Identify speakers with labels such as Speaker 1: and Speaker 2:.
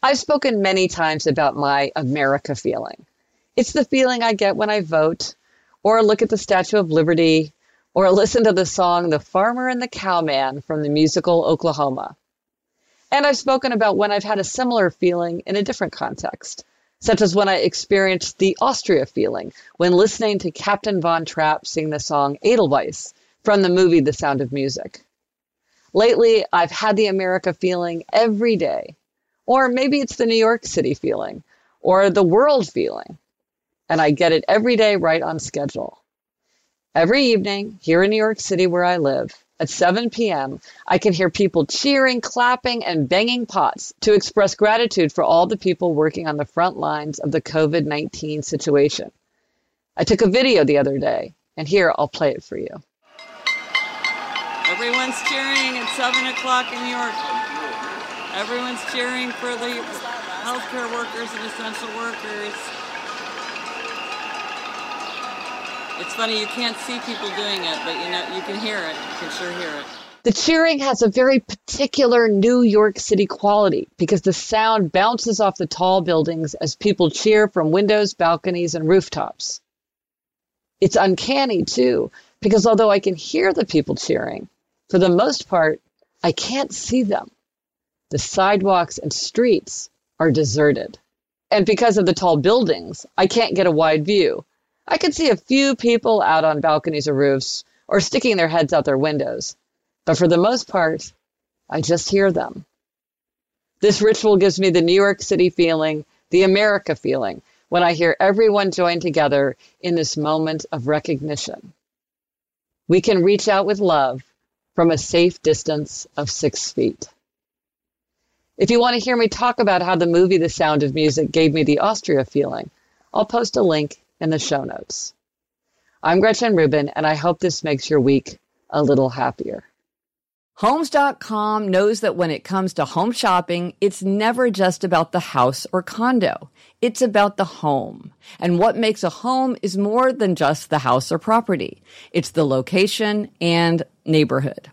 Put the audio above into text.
Speaker 1: I've spoken many times about my America feeling. It's the feeling I get when I vote, or look at the Statue of Liberty, or listen to the song The Farmer and the Cowman from the musical Oklahoma. And I've spoken about when I've had a similar feeling in a different context, such as when I experienced the Austria feeling when listening to Captain Von Trapp sing the song Edelweiss from the movie The Sound of Music. Lately, I've had the America feeling every day or maybe it's the New York City feeling or the world feeling. And I get it every day right on schedule. Every evening here in New York City, where I live, at 7 p.m., I can hear people cheering, clapping, and banging pots to express gratitude for all the people working on the front lines of the COVID 19 situation. I took a video the other day, and here I'll play it for you.
Speaker 2: Everyone's cheering at 7 o'clock in New York. Everyone's cheering for the healthcare workers and essential workers. It's funny, you can't see people doing it, but you know, you can hear it. You can sure hear it.
Speaker 1: The cheering has a very particular New York City quality because the sound bounces off the tall buildings as people cheer from windows, balconies, and rooftops. It's uncanny too, because although I can hear the people cheering, for the most part, I can't see them. The sidewalks and streets are deserted. And because of the tall buildings, I can't get a wide view. I can see a few people out on balconies or roofs or sticking their heads out their windows. But for the most part, I just hear them. This ritual gives me the New York City feeling, the America feeling, when I hear everyone join together in this moment of recognition. We can reach out with love from a safe distance of six feet. If you want to hear me talk about how the movie The Sound of Music gave me the Austria feeling, I'll post a link in the show notes. I'm Gretchen Rubin, and I hope this makes your week a little happier.
Speaker 3: Homes.com knows that when it comes to home shopping, it's never just about the house or condo. It's about the home. And what makes a home is more than just the house or property. It's the location and neighborhood.